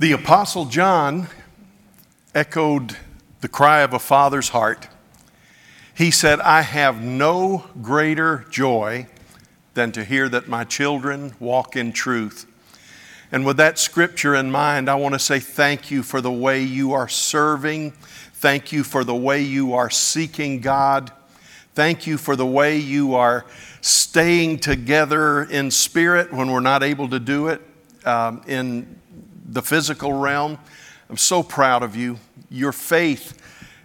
The Apostle John echoed the cry of a father's heart. He said, I have no greater joy than to hear that my children walk in truth. And with that scripture in mind, I want to say thank you for the way you are serving. Thank you for the way you are seeking God. Thank you for the way you are staying together in spirit when we're not able to do it um, in the physical realm. I'm so proud of you. Your faith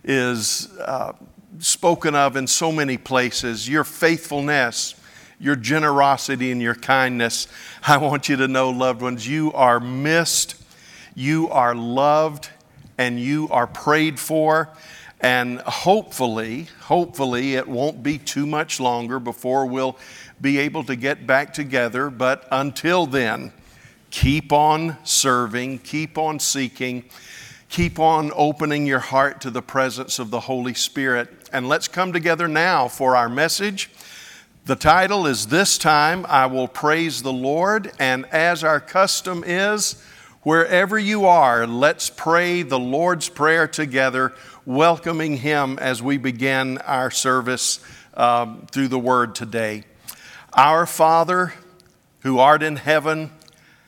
is uh, spoken of in so many places. Your faithfulness, your generosity, and your kindness. I want you to know, loved ones, you are missed, you are loved, and you are prayed for. And hopefully, hopefully, it won't be too much longer before we'll be able to get back together. But until then, Keep on serving, keep on seeking, keep on opening your heart to the presence of the Holy Spirit. And let's come together now for our message. The title is This Time I Will Praise the Lord. And as our custom is, wherever you are, let's pray the Lord's Prayer together, welcoming Him as we begin our service um, through the Word today. Our Father, who art in heaven,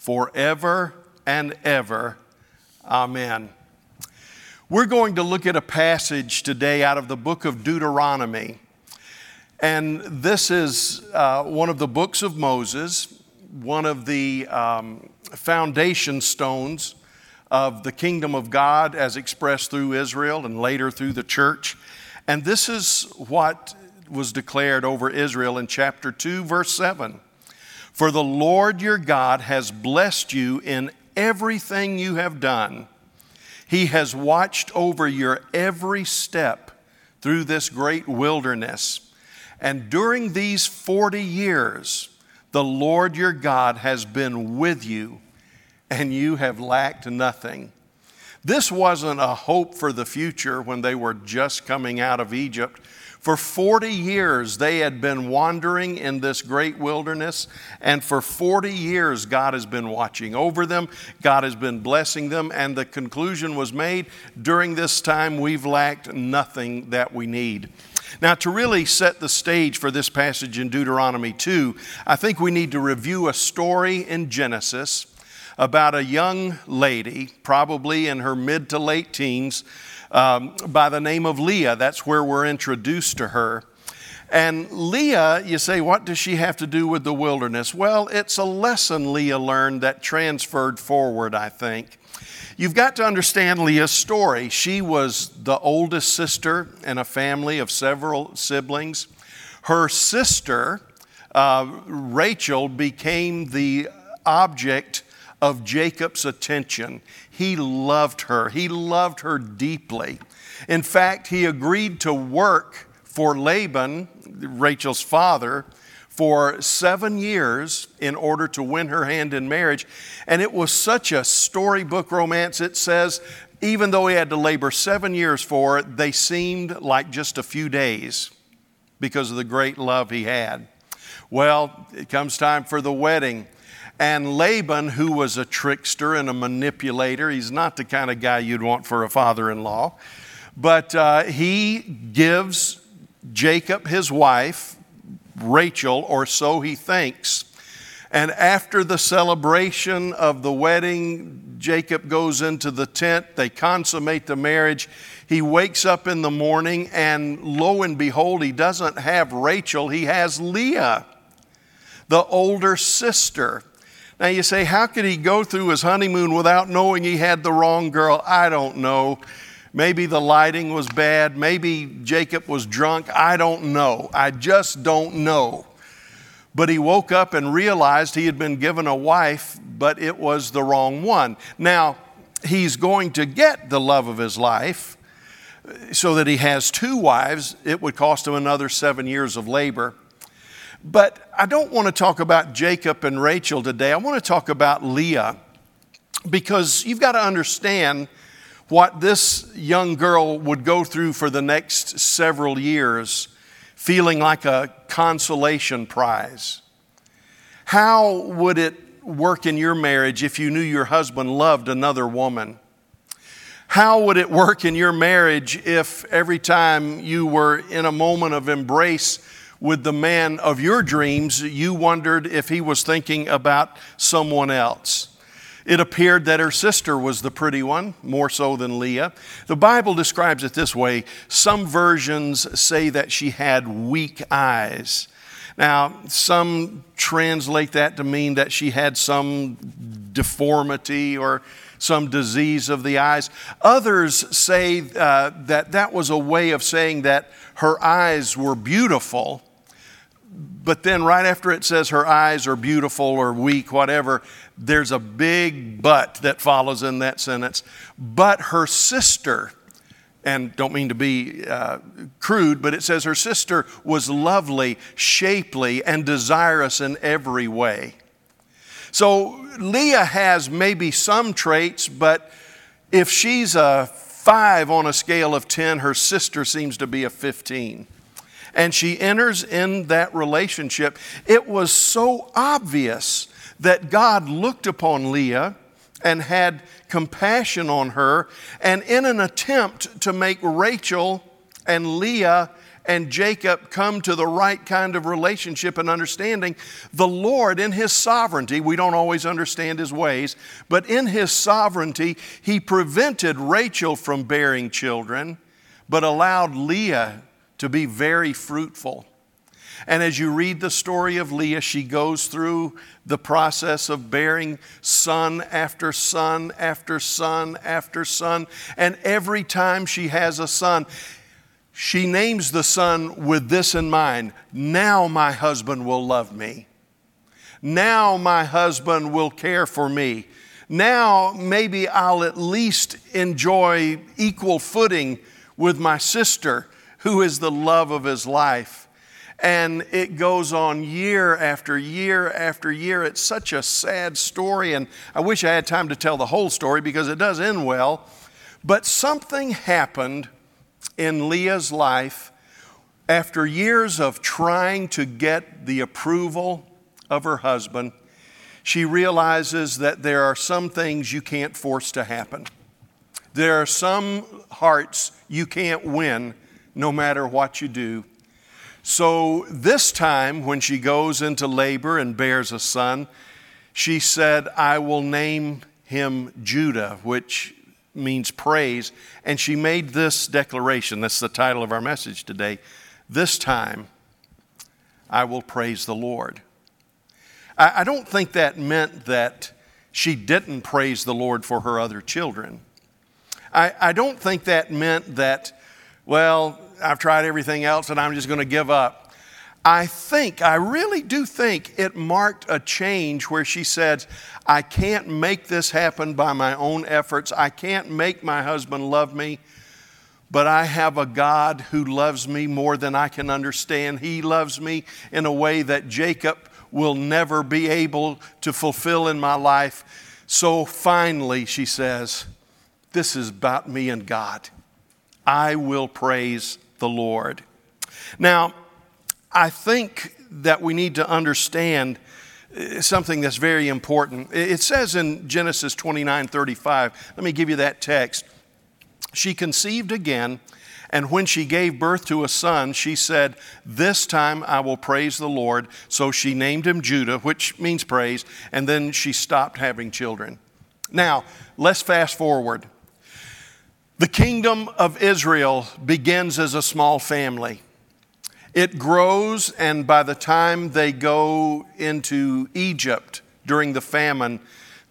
forever and ever. Amen. We're going to look at a passage today out of the book of Deuteronomy. And this is uh, one of the books of Moses, one of the um, foundation stones of the kingdom of God as expressed through Israel and later through the church. And this is what was declared over Israel in chapter 2, verse 7. For the Lord your God has blessed you in everything you have done. He has watched over your every step through this great wilderness. And during these 40 years, the Lord your God has been with you, and you have lacked nothing. This wasn't a hope for the future when they were just coming out of Egypt. For 40 years, they had been wandering in this great wilderness, and for 40 years, God has been watching over them. God has been blessing them, and the conclusion was made during this time, we've lacked nothing that we need. Now, to really set the stage for this passage in Deuteronomy 2, I think we need to review a story in Genesis about a young lady, probably in her mid to late teens, um, by the name of Leah. That's where we're introduced to her. And Leah, you say, what does she have to do with the wilderness? Well, it's a lesson Leah learned that transferred forward, I think. You've got to understand Leah's story. She was the oldest sister in a family of several siblings. Her sister, uh, Rachel, became the object of Jacob's attention. He loved her, he loved her deeply. In fact, he agreed to work for Laban, Rachel's father, for seven years in order to win her hand in marriage. And it was such a storybook romance. It says, even though he had to labor seven years for it, they seemed like just a few days because of the great love he had. Well, it comes time for the wedding. And Laban, who was a trickster and a manipulator, he's not the kind of guy you'd want for a father in law, but uh, he gives Jacob his wife, Rachel, or so he thinks. And after the celebration of the wedding, Jacob goes into the tent. They consummate the marriage. He wakes up in the morning, and lo and behold, he doesn't have Rachel, he has Leah, the older sister. Now you say, how could he go through his honeymoon without knowing he had the wrong girl? I don't know. Maybe the lighting was bad. Maybe Jacob was drunk. I don't know. I just don't know. But he woke up and realized he had been given a wife, but it was the wrong one. Now, he's going to get the love of his life uh, so that he has two wives, it would cost him another seven years of labor. But I don't want to talk about Jacob and Rachel today. I want to talk about Leah because you've got to understand what this young girl would go through for the next several years, feeling like a consolation prize. How would it work in your marriage if you knew your husband loved another woman? How would it work in your marriage if every time you were in a moment of embrace with the man of your dreams, you wondered if he was thinking about someone else? It appeared that her sister was the pretty one, more so than Leah. The Bible describes it this way some versions say that she had weak eyes. Now, some translate that to mean that she had some deformity or some disease of the eyes. Others say uh, that that was a way of saying that her eyes were beautiful. But then, right after it says her eyes are beautiful or weak, whatever, there's a big but that follows in that sentence. But her sister, and don't mean to be uh, crude, but it says her sister was lovely, shapely, and desirous in every way. So Leah has maybe some traits, but if she's a five on a scale of 10, her sister seems to be a 15 and she enters in that relationship, it was so obvious that God looked upon Leah and had compassion on her, and in an attempt to make Rachel and Leah and Jacob come to the right kind of relationship and understanding, the Lord, in His sovereignty, we don't always understand His ways, but in His sovereignty, He prevented Rachel from bearing children, but allowed Leah to be very fruitful. And as you read the story of Leah, she goes through the process of bearing son after son after son after son. And every time she has a son, she names the son with this in mind Now my husband will love me. Now my husband will care for me. Now maybe I'll at least enjoy equal footing with my sister who is the love of his life. And it goes on year after year after year. It's such a sad story, and I wish I had time to tell the whole story because it does end well. But something happened in Leah's life after years of trying to get the approval of her husband. She realizes that there are some things you can't force to happen. There are some hearts you can't win no matter what you do. So, this time when she goes into labor and bears a son, she said, I will name him Judah, which means praise. And she made this declaration that's the title of our message today. This time I will praise the Lord. I, don't think that meant that she didn't praise the Lord for her other children. I, I don't think that meant that well, I've tried everything else and I'm just going to give up. I think, I really do think it marked a change where she said, I can't make this happen by my own efforts. I can't make my husband love me, but I have a God who loves me more than I can understand. He loves me in a way that Jacob will never be able to fulfill in my life. So finally, she says, This is about me and God. I will praise the Lord. Now, I think that we need to understand uh, something that's very important. It says in Genesis 29 35, let me give you that text. She conceived again, and when she gave birth to a son, she said, This time I will praise the Lord. So she named him Judah, which means praise, and then she stopped having children. Now, let's fast forward. The kingdom of Israel begins as a small family. It grows, and by the time they go into Egypt during the famine,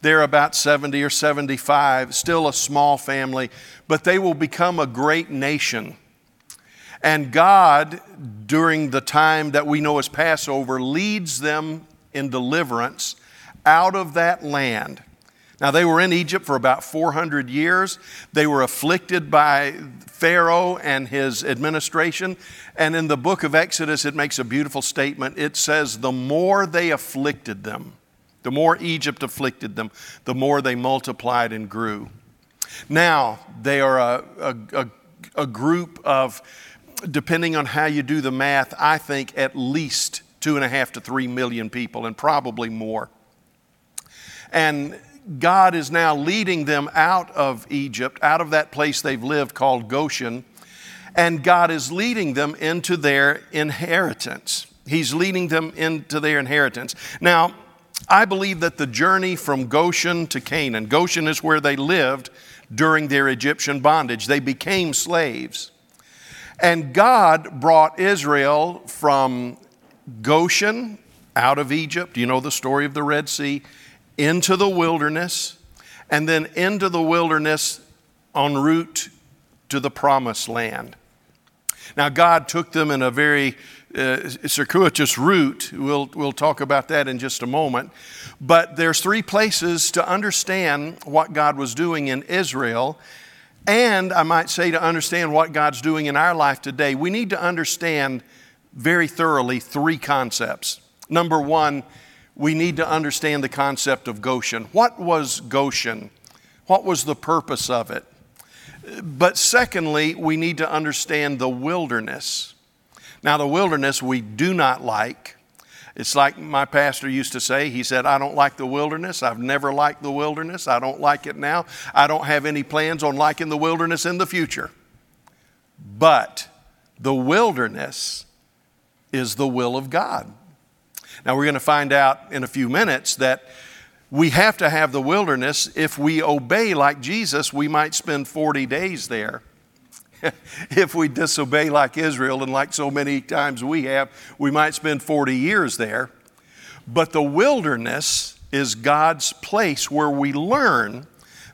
they're about 70 or 75, still a small family, but they will become a great nation. And God, during the time that we know as Passover, leads them in deliverance out of that land Now, they were in Egypt for about 400 years. They were afflicted by Pharaoh and his administration. And in the book of Exodus, it makes a beautiful statement. It says, The more they afflicted them, the more Egypt afflicted them, the more they multiplied and grew. Now, they are a, a, a, a group of, depending on how you do the math, I think at least two and a half to three million people, and probably more. And God is now leading them out of Egypt, out of that place they've lived called Goshen, and God is leading them into their inheritance. He's leading them into their inheritance. Now, I believe that the journey from Goshen to Canaan, Goshen is where they lived during their Egyptian bondage. They became slaves. And God brought Israel from Goshen out of Egypt. You know the story of the Red Sea into the wilderness, and then into the wilderness en route to the promised land. Now, God took them in a very uh, circuitous route. We'll, we'll talk about that in just a moment. But there's three places to understand what God was doing in Israel. And I might say to understand what God's doing in our life today, we need to understand very thoroughly three concepts. Number one, we need to understand the concept of Goshen. What was Goshen? What was the purpose of it? But secondly, we need to understand the wilderness. Now, the wilderness we do not like. It's like my pastor used to say, he said, I don't like the wilderness. I've never liked the wilderness. I don't like it now. I don't have any plans on liking the wilderness in the future. But the wilderness is the will of God. Now, we're going to find out in a few minutes that we have to have the wilderness. If we obey like Jesus, we might spend 40 days there. if we disobey like Israel, and like so many times we have, we might spend 40 years there. But the wilderness is God's place where we learn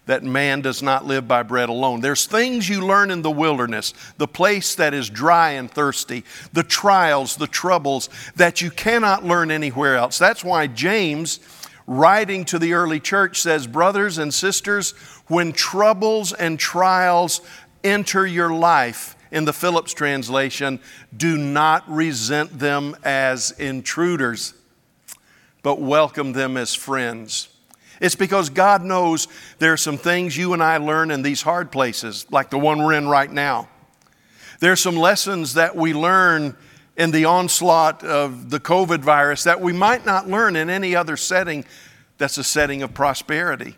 that man does not live by bread alone. There's things you learn in the wilderness, the place that is dry and thirsty, the trials, the troubles that you cannot learn anywhere else. That's why James, writing to the early church, says, Brothers and sisters, when troubles and trials enter your life, in the Phillips translation, do not resent them as intruders, but welcome them as friends. It's because God knows there are some things you and I learn in these hard places, like the one we're in right now. There are some lessons that we learn in the onslaught of the COVID virus that we might not learn in any other setting that's a setting of prosperity.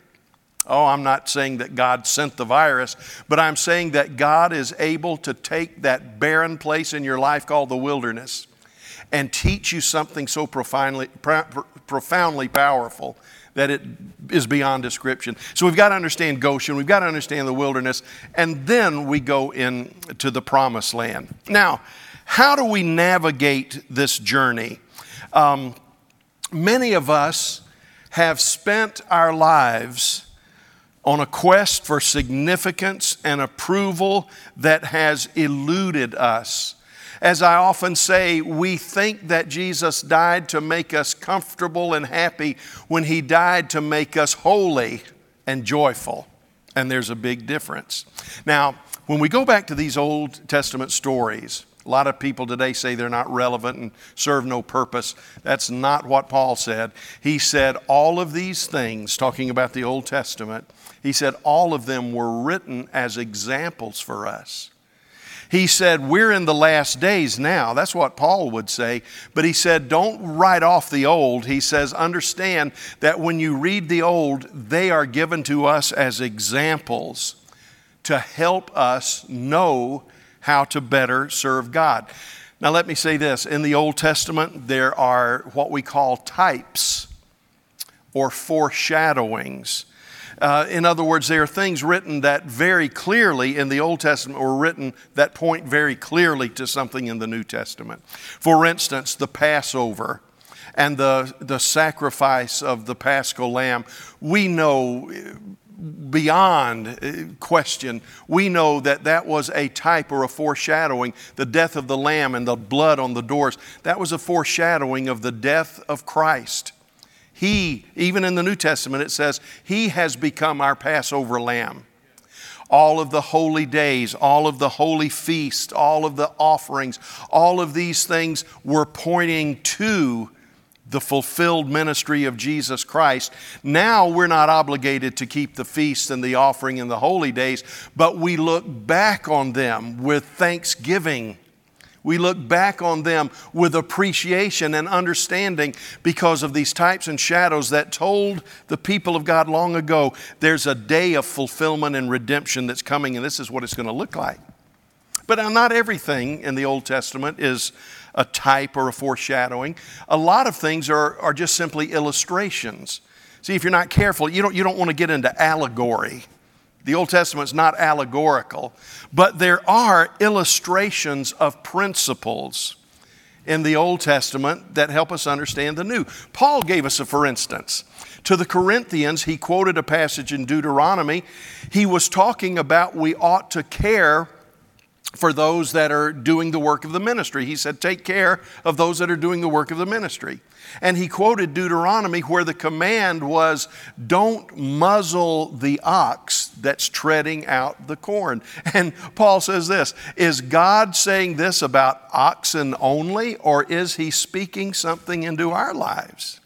Oh, I'm not saying that God sent the virus, but I'm saying that God is able to take that barren place in your life called the wilderness and teach you something so profoundly, profoundly powerful that it is beyond description. So we've got to understand Goshen, we've got to understand the wilderness, and then we go into the promised land. Now, how do we navigate this journey? Um, many of us have spent our lives on a quest for significance and approval that has eluded us. As I often say, we think that Jesus died to make us comfortable and happy when He died to make us holy and joyful. And there's a big difference. Now, when we go back to these Old Testament stories, a lot of people today say they're not relevant and serve no purpose. That's not what Paul said. He said all of these things, talking about the Old Testament, he said all of them were written as examples for us. He said, We're in the last days now. That's what Paul would say. But he said, Don't write off the old. He says, Understand that when you read the old, they are given to us as examples to help us know how to better serve God. Now, let me say this in the Old Testament, there are what we call types or foreshadowings. Uh, in other words, there are things written that very clearly in the Old Testament were written that point very clearly to something in the New Testament. For instance, the Passover and the, the sacrifice of the paschal lamb, we know beyond uh, question, we know that that was a type or a foreshadowing. The death of the Lamb and the blood on the doors, that was a foreshadowing of the death of Christ. He, even in the New Testament, it says, He has become our Passover lamb. All of the holy days, all of the holy feasts, all of the offerings, all of these things were pointing to the fulfilled ministry of Jesus Christ. Now we're not obligated to keep the feasts and the offering and the holy days, but we look back on them with thanksgiving. We look back on them with appreciation and understanding because of these types and shadows that told the people of God long ago there's a day of fulfillment and redemption that's coming, and this is what it's going to look like. But not everything in the Old Testament is a type or a foreshadowing. A lot of things are, are just simply illustrations. See, if you're not careful, you don't, you don't want to get into allegory. The Old Testament's not allegorical, but there are illustrations of principles in the Old Testament that help us understand the New. Paul gave us a for instance. To the Corinthians, he quoted a passage in Deuteronomy. He was talking about we ought to care for those that are doing the work of the ministry. He said, Take care of those that are doing the work of the ministry. And he quoted Deuteronomy where the command was, Don't muzzle the ox that's treading out the corn. And Paul says this Is God saying this about oxen only, or is he speaking something into our lives?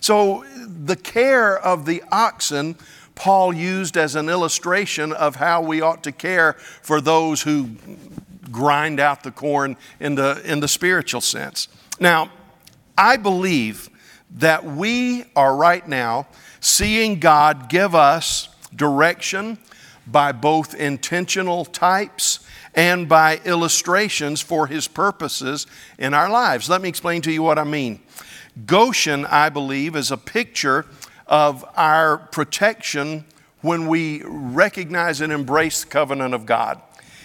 So the care of the oxen Paul used as an illustration of how we ought to care for those who grind out the corn in the, in the spiritual sense. Now, I believe that we are right now seeing God give us direction by both intentional types and by illustrations for His purposes in our lives. Let me explain to you what I mean. Goshen, I believe, is a picture of our protection when we recognize and embrace the covenant of God,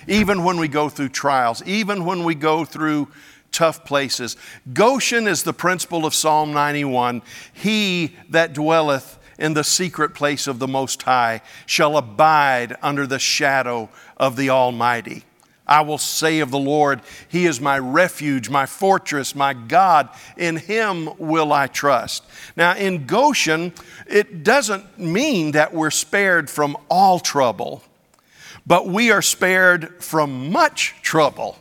even when we go through trials, even when we go through tough places. Goshen is the principle of Psalm 91 He that dwelleth in the secret place of the Most High shall abide under the shadow of the Almighty. I will say of the Lord, He is my refuge, my fortress, my God. In Him will I trust. Now, in Goshen, it doesn't mean that we're spared from all trouble, but we are spared from much trouble.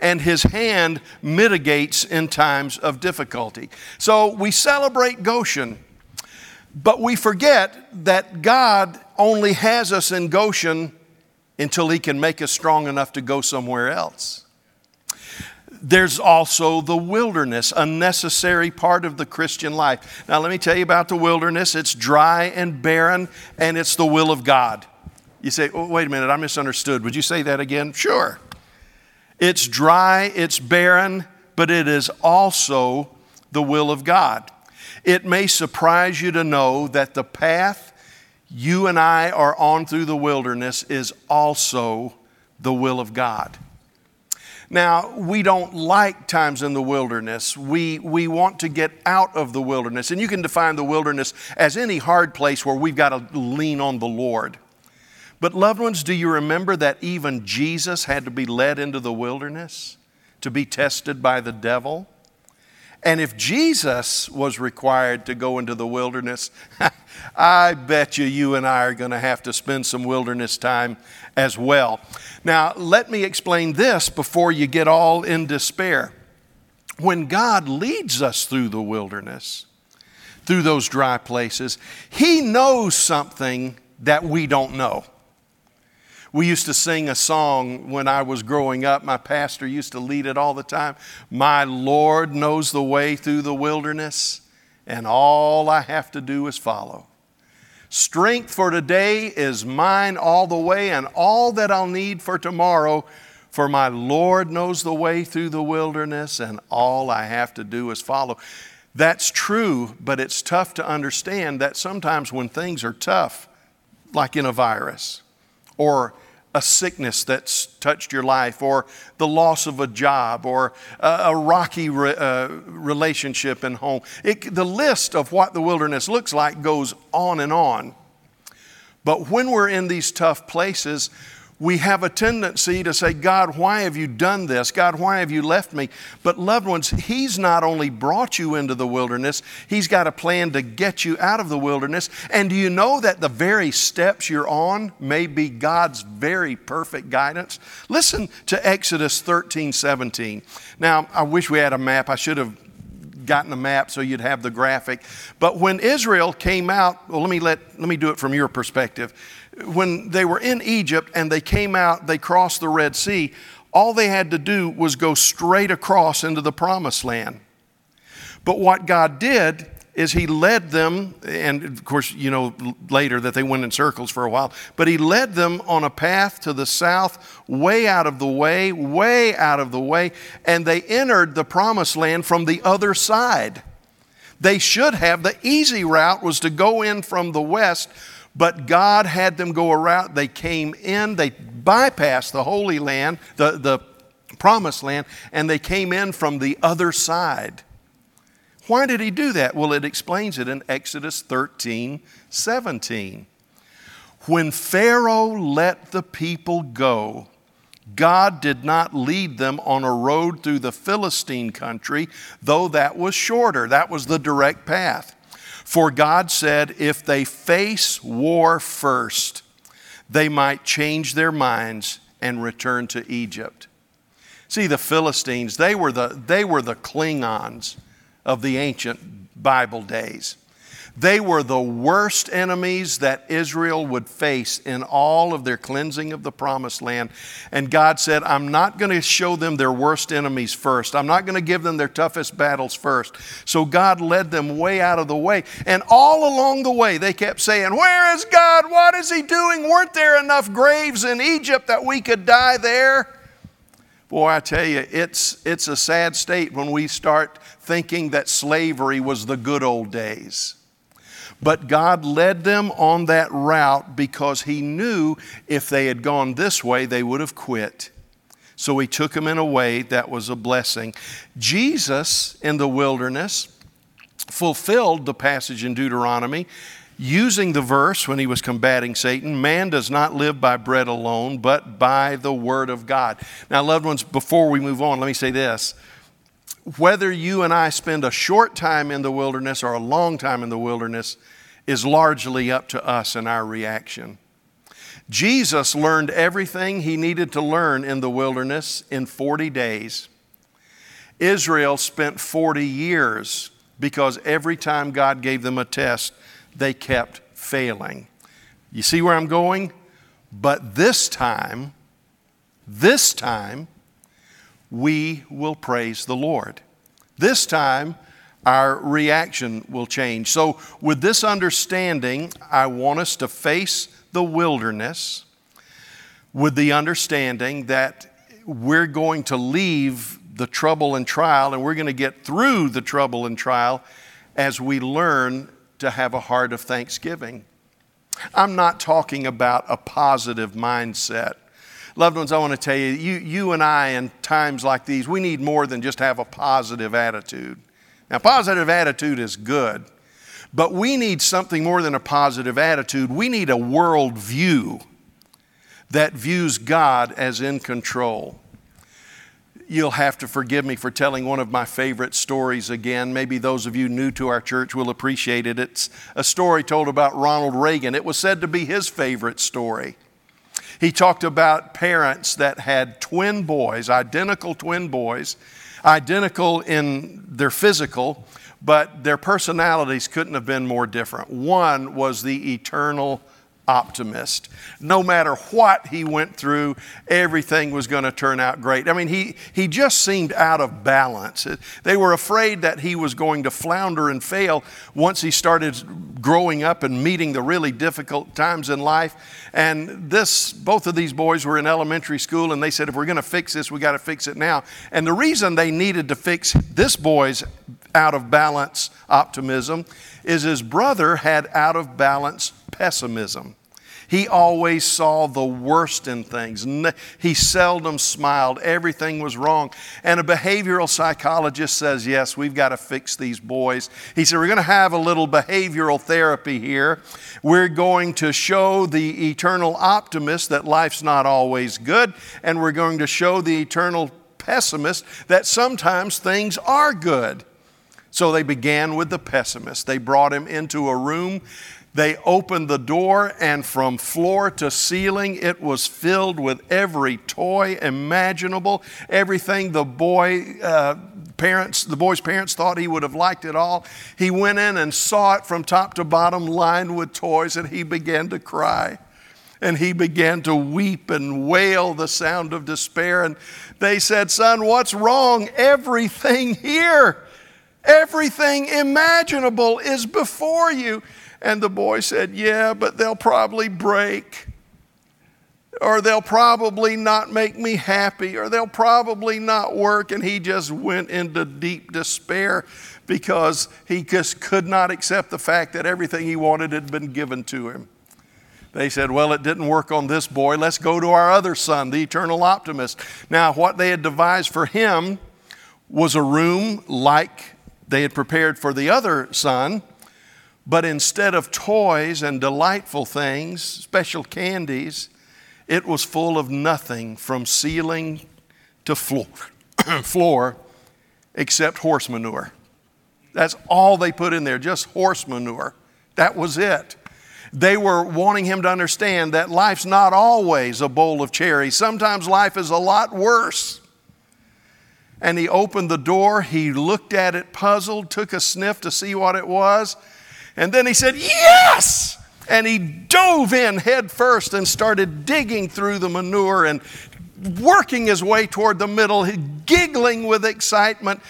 And His hand mitigates in times of difficulty. So we celebrate Goshen, but we forget that God only has us in Goshen until He can make us strong enough to go somewhere else. There's also the wilderness, a necessary part of the Christian life. Now, let me tell you about the wilderness. It's dry and barren, and it's the will of God. You say, oh, wait a minute, I misunderstood. Would you say that again? Sure. It's dry, it's barren, but it is also the will of God. It may surprise you to know that the path you and I are on through the wilderness is also the will of God. Now, we don't like times in the wilderness. We, we want to get out of the wilderness. And you can define the wilderness as any hard place where we've got to lean on the Lord. But, loved ones, do you remember that even Jesus had to be led into the wilderness to be tested by the devil? And if Jesus was required to go into the wilderness, I bet you you and I are going to have to spend some wilderness time as well. Now, let me explain this before you get all in despair. When God leads us through the wilderness, through those dry places, He knows something that we don't know. We used to sing a song when I was growing up. My pastor used to lead it all the time. My Lord knows the way through the wilderness, and all I have to do is follow. Strength for today is mine all the way, and all that I'll need for tomorrow. For my Lord knows the way through the wilderness, and all I have to do is follow. That's true, but it's tough to understand that sometimes when things are tough, like in a virus, or a sickness that's touched your life, or the loss of a job, or a, a rocky re, uh, relationship in home. It, the list of what the wilderness looks like goes on and on. But when we're in these tough places, we have a tendency to say, God, why have you done this? God, why have you left me? But, loved ones, He's not only brought you into the wilderness, He's got a plan to get you out of the wilderness. And do you know that the very steps you're on may be God's very perfect guidance? Listen to Exodus 13 17. Now, I wish we had a map. I should have gotten a map so you'd have the graphic. But when Israel came out, well, let me, let, let me do it from your perspective when they were in Egypt and they came out, they crossed the Red Sea, all they had to do was go straight across into the promised land. But what God did is He led them, and of course, you know later that they went in circles for a while, but He led them on a path to the south, way out of the way, way out of the way, and they entered the promised land from the other side. They should have, the easy route was to go in from the west but God had them go around. They came in, they bypassed the Holy Land, the, the promised land, and they came in from the other side. Why did he do that? Well, it explains it in Exodus 13 17. When Pharaoh let the people go, God did not lead them on a road through the Philistine country, though that was shorter. That was the direct path. For God said, if they face war first, they might change their minds and return to Egypt. See, the Philistines, they were the, they were the Klingons of the ancient Bible days. They were the worst enemies that Israel would face in all of their cleansing of the promised land. And God said, I'm not going to show them their worst enemies first. I'm not going to give them their toughest battles first. So God led them way out of the way. And all along the way, they kept saying, Where is God? What is He doing? Weren't there enough graves in Egypt that we could die there? Boy, I tell you, it's, it's a sad state when we start thinking that slavery was the good old days. But God led them on that route because He knew if they had gone this way, they would have quit. So He took them in a way that was a blessing. Jesus in the wilderness fulfilled the passage in Deuteronomy using the verse when he was combating Satan man does not live by bread alone, but by the word of God. Now, loved ones, before we move on, let me say this. Whether you and I spend a short time in the wilderness or a long time in the wilderness, is largely up to us and our reaction. Jesus learned everything he needed to learn in the wilderness in 40 days. Israel spent 40 years because every time God gave them a test, they kept failing. You see where I'm going? But this time, this time, we will praise the Lord. This time, our reaction will change. So, with this understanding, I want us to face the wilderness with the understanding that we're going to leave the trouble and trial and we're going to get through the trouble and trial as we learn to have a heart of thanksgiving. I'm not talking about a positive mindset. Loved ones, I want to tell you, you, you and I, in times like these, we need more than just have a positive attitude. Now, positive attitude is good, but we need something more than a positive attitude. We need a worldview that views God as in control. You'll have to forgive me for telling one of my favorite stories again. Maybe those of you new to our church will appreciate it. It's a story told about Ronald Reagan. It was said to be his favorite story. He talked about parents that had twin boys, identical twin boys, identical in their physical, but their personalities couldn't have been more different. One was the eternal optimist. No matter what he went through, everything was going to turn out great. I mean, he, he just seemed out of balance. They were afraid that he was going to flounder and fail once he started growing up and meeting the really difficult times in life. And this, both of these boys were in elementary school, and they said, if we're going to fix this, we got to fix it now. And the reason they needed to fix this boy's out of balance optimism is his brother had out of balance pessimism. He always saw the worst in things. He seldom smiled. Everything was wrong. And a behavioral psychologist says, Yes, we've got to fix these boys. He said, We're going to have a little behavioral therapy here. We're going to show the eternal optimist that life's not always good, and we're going to show the eternal pessimist that sometimes things are good. So they began with the pessimist. They brought him into a room they opened the door, and from floor to ceiling, it was filled with every toy imaginable, everything the boy uh, parents, the boy's parents thought he would have liked it all. He went in and saw it from top to bottom, lined with toys, and he began to cry. And he began to weep and wail the sound of despair. And they said, Son, what's wrong? Everything here, everything imaginable is before you. And the boy said, Yeah, but they'll probably break. Or they'll probably not make me happy, or they'll probably not work. And he just went into deep despair because he just could not accept the fact that everything he wanted had been given to him. They said, Well, it didn't work on this boy. Let's go to our other son, the eternal optimist. Now, what they had devised for him was a room like they had prepared for the other son, but instead of toys and delightful things, special candies, it was full of nothing from ceiling to floor, floor except horse manure. That's all they put in there, just horse manure. That was it. They were wanting him to understand that life's not always a bowl of cherries. Sometimes life is a lot worse. And he opened the door, he looked at it puzzled, took a sniff to see what it was, and then he said, Yes! And he dove in head first and started digging through the manure and working his way toward the middle, giggling with excitement.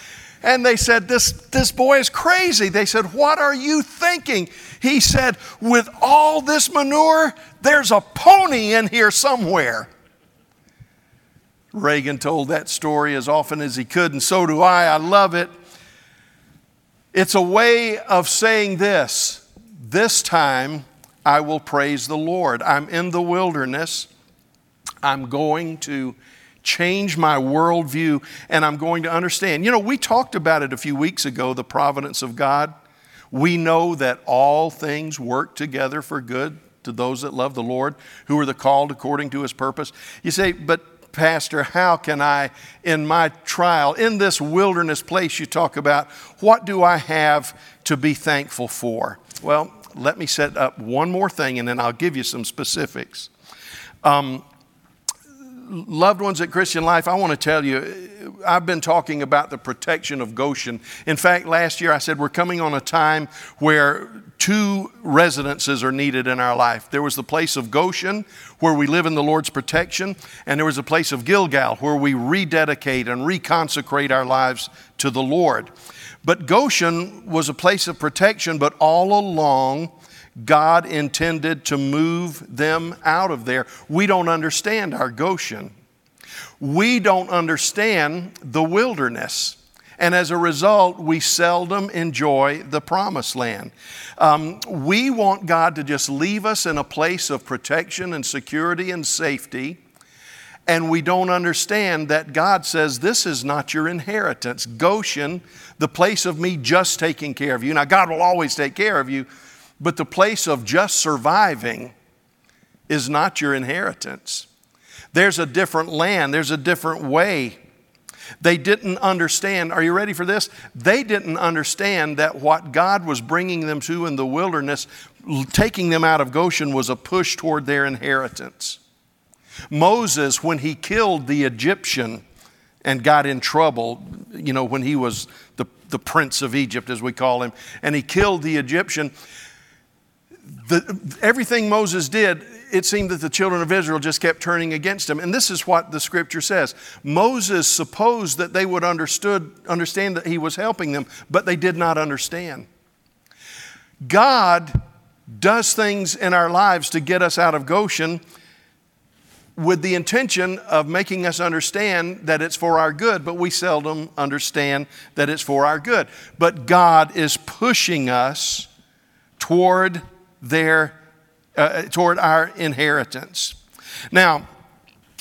And they said, this, this boy is crazy. They said, What are you thinking? He said, With all this manure, there's a pony in here somewhere. Reagan told that story as often as he could, and so do I. I love it. It's a way of saying this this time I will praise the Lord. I'm in the wilderness. I'm going to change my worldview and I'm going to understand. You know, we talked about it a few weeks ago the providence of God. We know that all things work together for good to those that love the Lord, who are the called according to his purpose. You say, but Pastor, how can I, in my trial, in this wilderness place you talk about, what do I have to be thankful for? Well, let me set up one more thing and then I'll give you some specifics. Um, loved ones at Christian Life, I want to tell you, I've been talking about the protection of Goshen. In fact, last year I said we're coming on a time where two residences are needed in our life. There was the place of Goshen, where we live in the Lord's protection, and there was a place of Gilgal, where we rededicate and reconsecrate our lives to the Lord. But Goshen was a place of protection, but all along, God intended to move them out of there. We don't understand our Goshen. We don't understand the wilderness. And as a result, we seldom enjoy the promised land. Um, we want God to just leave us in a place of protection and security and safety. And we don't understand that God says, This is not your inheritance. Goshen, the place of me just taking care of you. Now, God will always take care of you, but the place of just surviving is not your inheritance. There's a different land, there's a different way they didn't understand. Are you ready for this? They didn't understand that what God was bringing them to in the wilderness, taking them out of Goshen, was a push toward their inheritance. Moses, when he killed the Egyptian and got in trouble, you know, when he was the, the prince of Egypt, as we call him, and he killed the Egyptian, the, everything Moses did, it seemed that the children of Israel just kept turning against him. And this is what the scripture says Moses supposed that they would understood, understand that he was helping them, but they did not understand. God does things in our lives to get us out of Goshen with the intention of making us understand that it's for our good, but we seldom understand that it's for our good. But God is pushing us toward their uh, toward our inheritance. Now,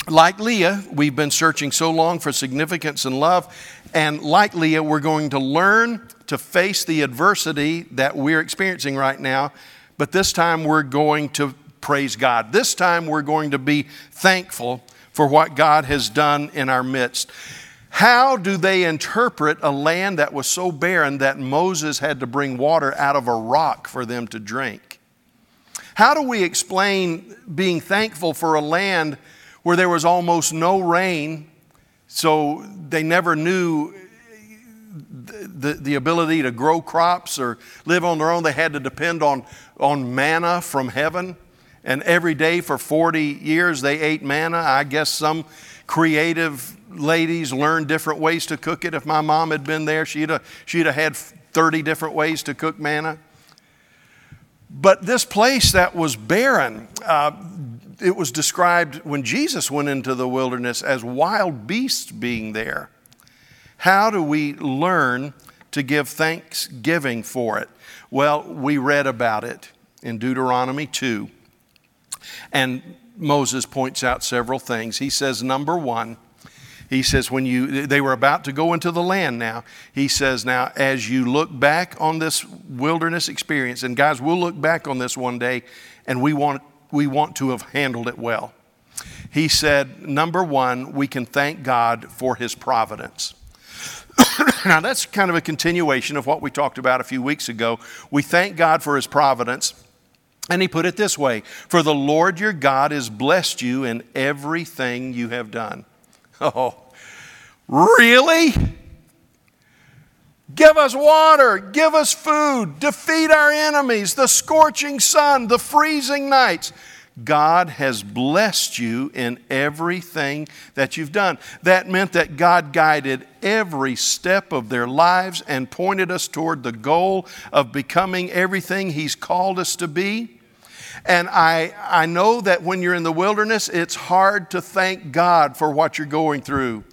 like Leah, we've been searching so long for significance and love, and like Leah, we're going to learn to face the adversity that we're experiencing right now, but this time we're going to praise God. This time we're going to be thankful for what God has done in our midst. How do they interpret a land that was so barren that Moses had to bring water out of a rock for them to drink? How do we explain being thankful for a land where there was almost no rain, so they never knew the, the ability to grow crops or live on their own? They had to depend on, on manna from heaven. And every day for 40 years they ate manna. I guess some creative ladies learned different ways to cook it. If my mom had been there, she'd have, she'd have had 30 different ways to cook manna. But this place that was barren, uh, it was described when Jesus went into the wilderness as wild beasts being there. How do we learn to give thanksgiving for it? Well, we read about it in Deuteronomy 2. And Moses points out several things. He says, number one, he says, when you, they were about to go into the land now. He says, now, as you look back on this wilderness experience, and guys, we'll look back on this one day, and we want, we want to have handled it well. He said, number one, we can thank God for his providence. now, that's kind of a continuation of what we talked about a few weeks ago. We thank God for his providence. And he put it this way For the Lord your God has blessed you in everything you have done. Oh, really? Give us water, give us food, defeat our enemies, the scorching sun, the freezing nights. God has blessed you in everything that you've done. That meant that God guided every step of their lives and pointed us toward the goal of becoming everything He's called us to be. And I, I know that when you're in the wilderness, it's hard to thank God for what you're going through.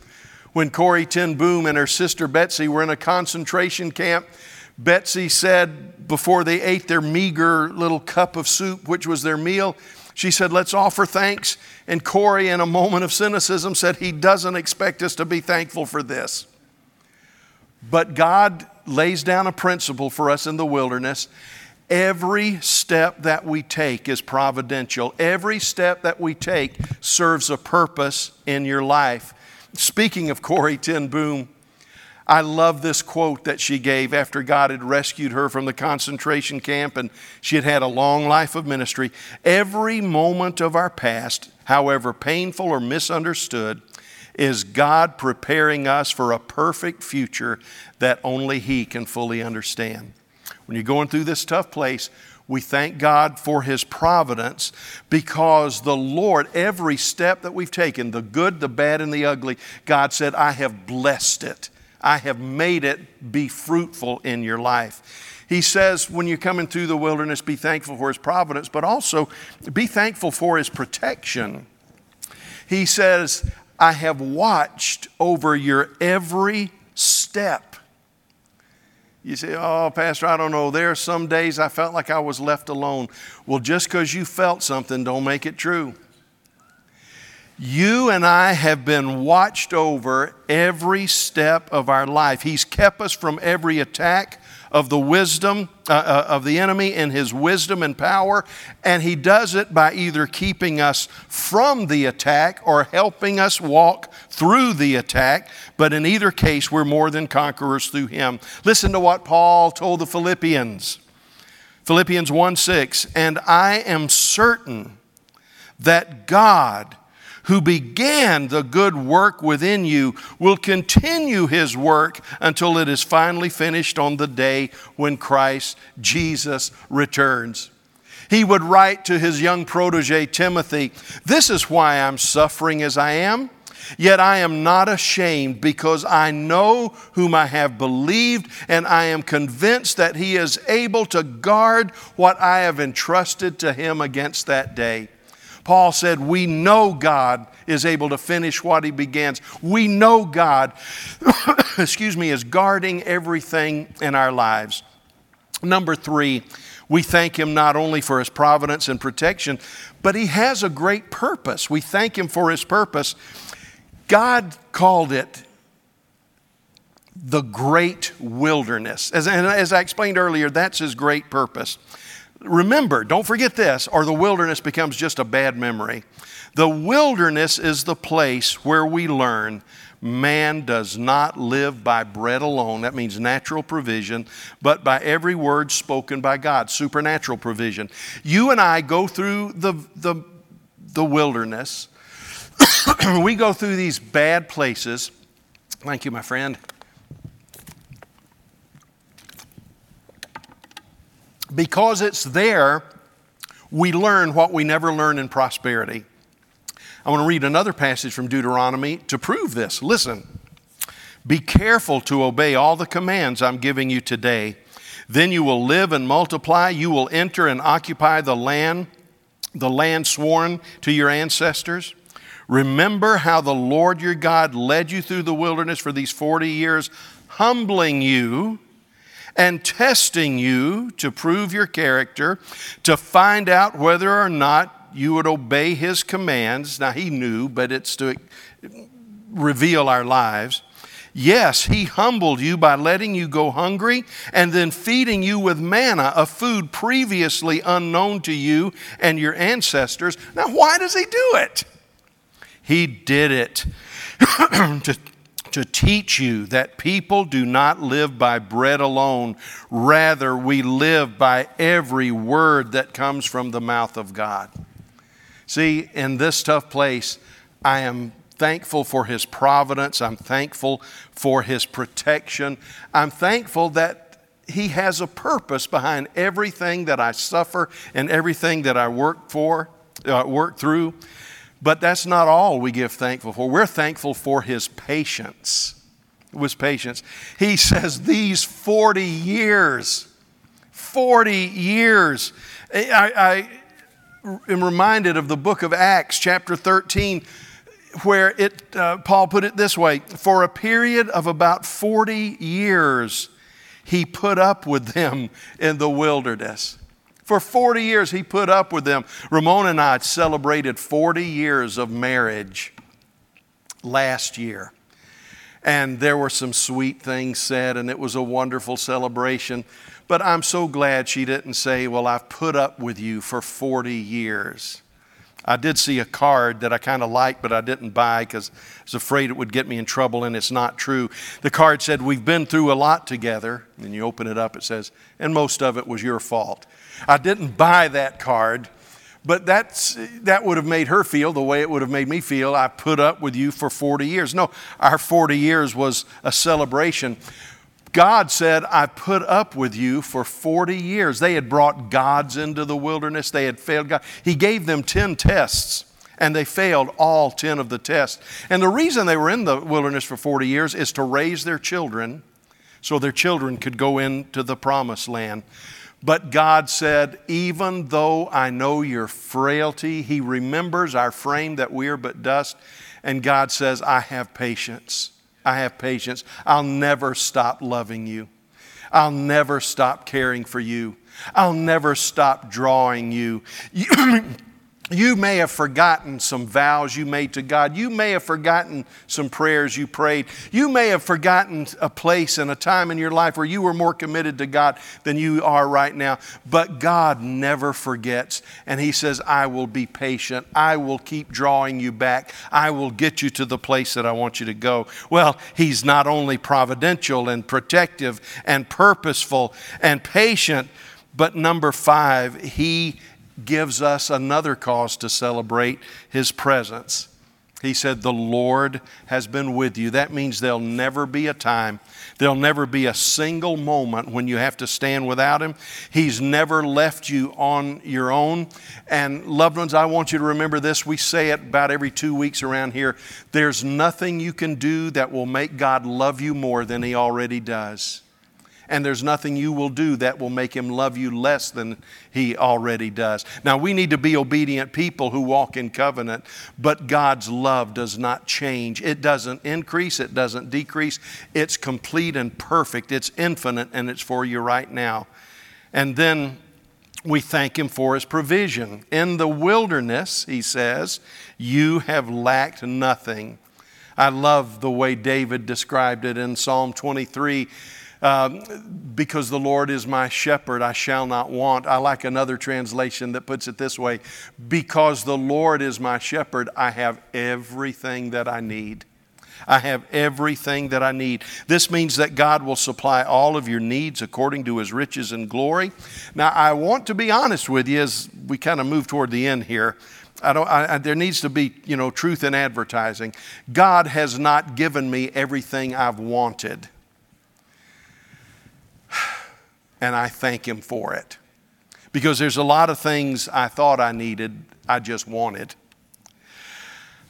When Corrie Ten Boom and her sister Betsy were in a concentration camp, Betsy said before they ate their meager little cup of soup, which was their meal, she said, Let's offer thanks. And Corrie, in a moment of cynicism, said, He doesn't expect us to be thankful for this. But God lays down a principle for us in the wilderness, Every step that we take is providential. Every step that we take serves a purpose in your life. Speaking of Corrie Ten Boom, I love this quote that she gave after God had rescued her from the concentration camp and she had had a long life of ministry. Every moment of our past, however painful or misunderstood, is God preparing us for a perfect future that only He can fully understand. When you're going through this tough place, we thank God for His providence because the Lord, every step that we've taken, the good, the bad, and the ugly, God said, I have blessed it. I have made it be fruitful in your life. He says, when you're coming through the wilderness, be thankful for His providence, but also be thankful for His protection. He says, I have watched over your every step. You say, Oh, Pastor, I don't know. There are some days I felt like I was left alone. Well, just because you felt something, don't make it true. You and I have been watched over every step of our life. He's kept us from every attack of the wisdom uh, uh, of the enemy and his wisdom and power, and he does it by either keeping us from the attack or helping us walk through the attack. But in either case, we're more than conquerors through him. Listen to what Paul told the Philippians Philippians 1 6, and I am certain that God who began the good work within you will continue his work until it is finally finished on the day when Christ Jesus returns. He would write to his young protege Timothy, This is why I'm suffering as I am. Yet I am not ashamed because I know whom I have believed, and I am convinced that he is able to guard what I have entrusted to him against that day. Paul said, We know God is able to finish what he begins. We know God, excuse me, is guarding everything in our lives. Number three, We thank Him not only for His providence and protection, but He has a great purpose. We thank Him for His purpose. God called it the great wilderness. As, as I explained earlier, that's His great purpose. Remember, don't forget this, or the wilderness becomes just a bad memory. The wilderness is the place where we learn man does not live by bread alone, that means natural provision, but by every word spoken by God, supernatural provision. You and I go through the, the, the wilderness, we go through these bad places. Thank you, my friend. Because it's there, we learn what we never learn in prosperity. I want to read another passage from Deuteronomy to prove this. Listen, be careful to obey all the commands I'm giving you today. Then you will live and multiply. You will enter and occupy the land, the land sworn to your ancestors. Remember how the Lord your God led you through the wilderness for these 40 years, humbling you and testing you to prove your character, to find out whether or not you would obey his commands. Now, he knew, but it's to reveal our lives. Yes, he humbled you by letting you go hungry and then feeding you with manna, a food previously unknown to you and your ancestors. Now, why does he do it? He did it to to teach you that people do not live by bread alone. Rather, we live by every word that comes from the mouth of God. See, in this tough place, I am thankful for His providence. I'm thankful for His protection. I'm thankful that He has a purpose behind everything that I suffer and everything that I work for, uh, work through. But that's not all we give thankful for. We're thankful for his patience. Was patience. He says, These 40 years, 40 years. I, I am reminded of the book of Acts, chapter 13, where it, uh, Paul put it this way For a period of about 40 years, he put up with them in the wilderness. For 40 years, he put up with them. Ramona and I celebrated 40 years of marriage last year. And there were some sweet things said, and it was a wonderful celebration. But I'm so glad she didn't say, Well, I've put up with you for 40 years. I did see a card that I kind of liked, but I didn't buy because I was afraid it would get me in trouble, and it's not true. The card said, We've been through a lot together. And you open it up, it says, And most of it was your fault. I didn't buy that card, but that's, that would have made her feel the way it would have made me feel. I put up with you for 40 years. No, our 40 years was a celebration. God said, I put up with you for 40 years. They had brought gods into the wilderness, they had failed God. He gave them 10 tests, and they failed all 10 of the tests. And the reason they were in the wilderness for 40 years is to raise their children so their children could go into the promised land. But God said, Even though I know your frailty, He remembers our frame that we are but dust. And God says, I have patience. I have patience. I'll never stop loving you. I'll never stop caring for you. I'll never stop drawing you. You may have forgotten some vows you made to God. You may have forgotten some prayers you prayed. You may have forgotten a place and a time in your life where you were more committed to God than you are right now. But God never forgets. And He says, I will be patient. I will keep drawing you back. I will get you to the place that I want you to go. Well, He's not only providential and protective and purposeful and patient, but number five, He gives us another cause to celebrate his presence. He said, The Lord has been with you. That means there'll never be a time, there'll never be a single moment when you have to stand without Him. He's never left you on your own. And, loved ones, I want you to remember this. We say it about every two weeks around here. There's nothing you can do that will make God love you more than He already does and there's nothing you will do that will make him love you less than he already does. Now, we need to be obedient people who walk in covenant, but God's love does not change. It doesn't increase, it doesn't decrease. It's complete and perfect, it's infinite, and it's for you right now. And then we thank Him for His provision. In the wilderness, He says, you have lacked nothing. I love the way David described it in Psalm 23. Um, because the Lord is my shepherd, I shall not want. I like another translation that puts it this way Because the Lord is my shepherd, I have everything that I need. I have everything that I need. This means that God will supply all of your needs according to his riches and glory. Now, I want to be honest with you as we kind of move toward the end here. I don't, I, there needs to be, you know, truth in advertising. God has not given me everything I've wanted. And I thank Him for it. Because there's a lot of things I thought I needed, I just wanted.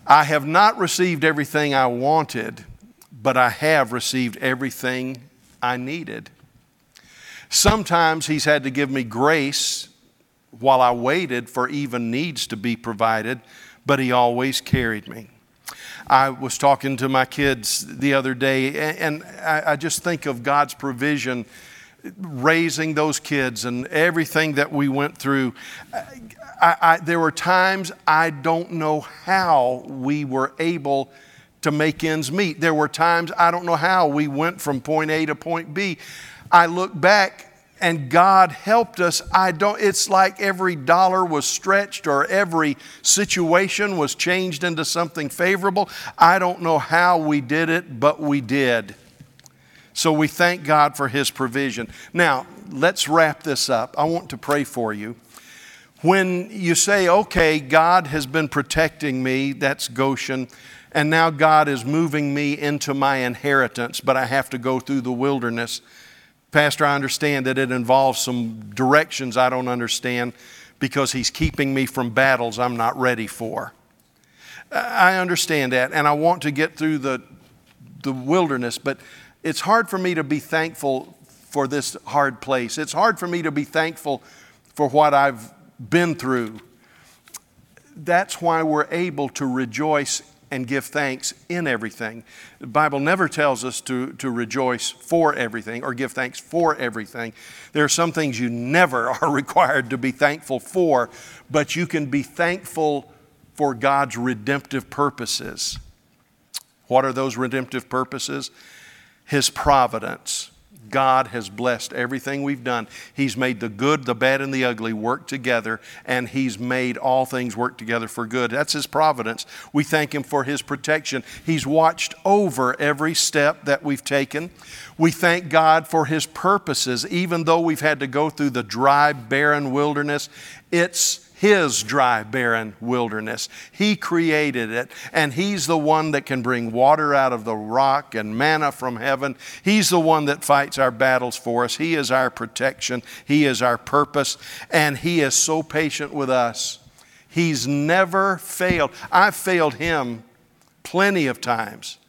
I have not received everything I wanted, but I have received everything I needed. Sometimes He's had to give me grace while I waited for even needs to be provided, but He always carried me. I was talking to my kids the other day, and I just think of God's provision raising those kids and everything that we went through. I, I, there were times I don't know how we were able to make ends meet. There were times I don't know how we went from point A to point B. I look back and God helped us. I don't, it's like every dollar was stretched or every situation was changed into something favorable. I don't know how we did it, but we did. So we thank God for His provision. Now, let's wrap this up. I want to pray for you. When you say, okay, God has been protecting me, that's Goshen, and now God is moving me into my inheritance, but I have to go through the wilderness Pastor, I understand that it involves some directions I don't understand because He's keeping me from battles I'm not ready for. I understand that, and I want to get through the, the wilderness, but it's hard for me to be thankful for this hard place. It's hard for me to be thankful for what I've been through. That's why we're able to rejoice and give thanks in everything. The Bible never tells us to, to rejoice for everything or give thanks for everything. There are some things you never are required to be thankful for, but you can be thankful for God's redemptive purposes. What are those redemptive purposes? His providence. God has blessed everything we've done. He's made the good, the bad, and the ugly work together, and He's made all things work together for good. That's His providence. We thank Him for His protection. He's watched over every step that we've taken. We thank God for His purposes, even though we've had to go through the dry, barren wilderness. It's his dry, barren wilderness. He created it, and He's the one that can bring water out of the rock and manna from heaven. He's the one that fights our battles for us. He is our protection, He is our purpose, and He is so patient with us. He's never failed. I've failed Him plenty of times.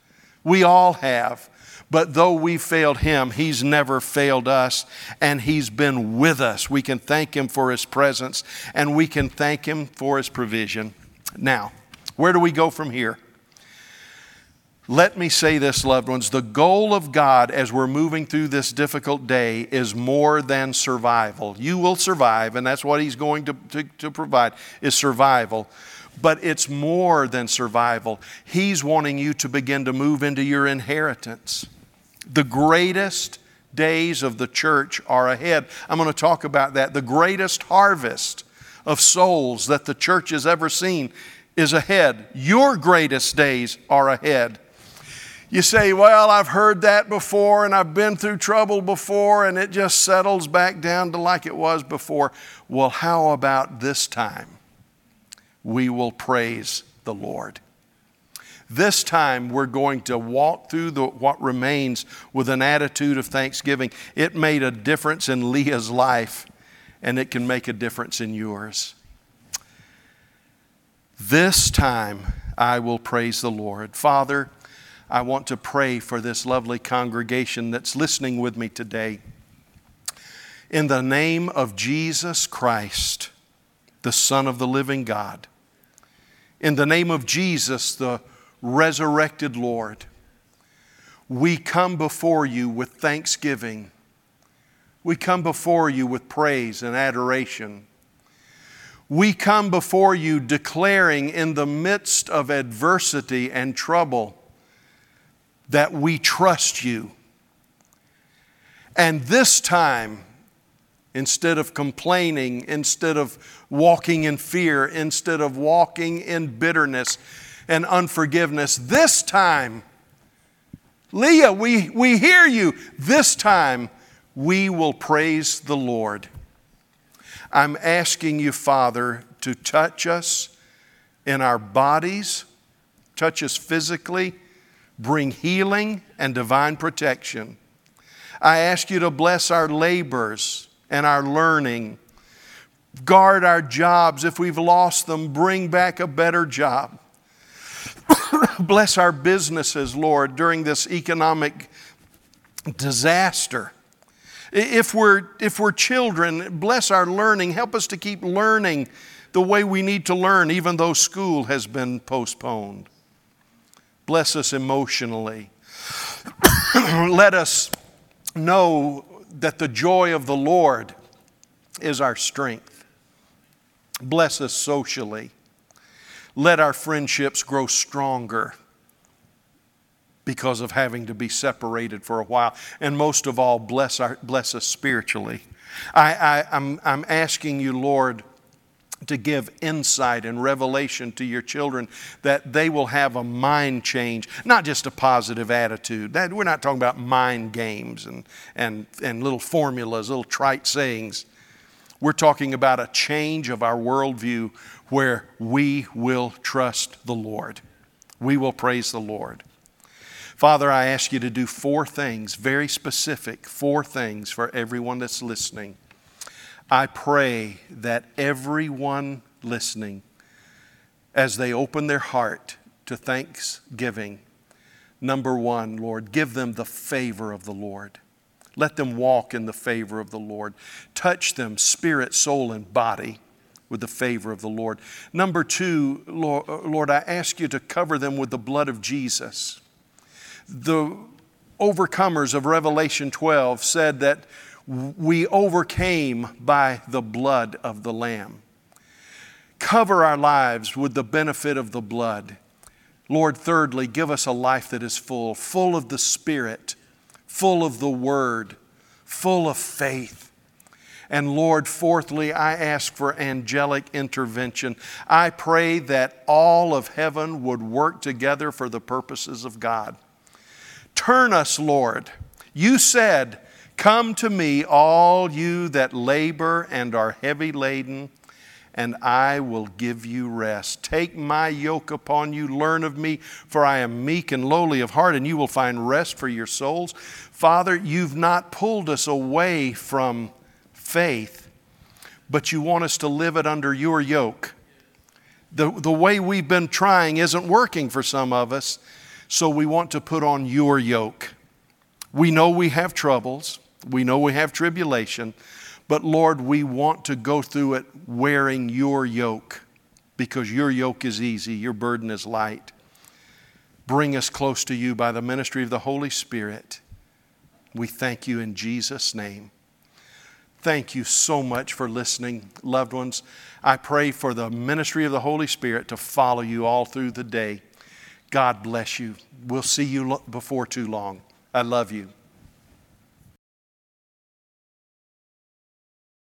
We all have. But though we failed him, he's never failed us, and he's been with us. We can thank him for his presence, and we can thank him for his provision. Now, where do we go from here? Let me say this, loved ones. The goal of God as we're moving through this difficult day is more than survival. You will survive, and that's what He's going to, to, to, provide, is survival. But it's more than survival. He's wanting you to begin to move into your inheritance. The greatest days of the church are ahead. I'm going to talk about that. The greatest harvest of souls that the church has ever seen is ahead. Your greatest days are ahead. You say, Well, I've heard that before and I've been through trouble before and it just settles back down to like it was before. Well, how about this time? We will praise the Lord. This time we're going to walk through the, what remains with an attitude of thanksgiving. It made a difference in Leah's life, and it can make a difference in yours. This time I will praise the Lord. Father, I want to pray for this lovely congregation that's listening with me today. In the name of Jesus Christ, the Son of the living God, in the name of Jesus, the resurrected Lord, we come before you with thanksgiving We come before you with praise and adoration. We come before you declaring in the midst of adversity and trouble that we trust you. And this time, instead of complaining, instead of walking in fear, instead of walking in bitterness and unforgiveness, this time, Leah, we, we hear you. This time, we will praise the Lord. I'm asking you, Father, to touch us in our bodies, touch us physically, bring healing and divine protection. I ask you to bless our labors and our learning. Guard our jobs. If we've lost them, bring back a better job. bless our businesses, Lord, during this economic disaster. If we're, if we're children, bless our learning. Help us to keep learning the way we need to learn, even though school has been postponed. Bless us emotionally. Let us know that the joy of the Lord is our strength. Bless us socially. Let our friendships grow stronger because of having to be separated for a while. And most of all, bless, our, bless us spiritually. I, I, I'm, I'm asking you, Lord, to give insight and revelation to your children that they will have a mind change, not just a positive attitude. That, we're not talking about mind games and, and, and little formulas, little trite sayings. We're talking about a change of our worldview where we will trust the Lord. We will praise the Lord. Father, I ask you to do four things, very specific, four things for everyone that's listening. I pray that everyone listening, as they open their heart to thanksgiving, number one, Lord, give them the favor of the Lord. Let them walk in the favor of the Lord. Touch them, spirit, soul, and body, with the favor of the Lord. Number two, Lord, I ask you to cover them with the blood of Jesus the overcomers of Revelation 12 said that we overcame by the blood of the Lamb. Cover our lives with the benefit of the blood. Lord, thirdly, give us a life that is full, full of the Spirit, full of the Word, full of faith. And Lord, fourthly, I ask for angelic intervention. I pray that all of heaven would work together for the purposes of God. Turn us, Lord. You said, Come to me, all you that labor and are heavy laden, and I will give you rest. Take my yoke upon you, learn of me, for I am meek and lowly of heart, and you will find rest for your souls. Father, you've not pulled us away from faith, but you want us to live it under your yoke. The, the way we've been trying isn't working for some of us. So we want to put on your yoke. We know we have troubles, we know we have tribulation, but Lord, we want to go through it wearing your yoke because your yoke is easy, your burden is light. Bring us close to you by the ministry of the Holy Spirit. We thank you in Jesus' name. Thank you so much for listening, loved ones. I pray for the ministry of the Holy Spirit to follow you all through the day. God bless you. We'll see you before too long. I love you.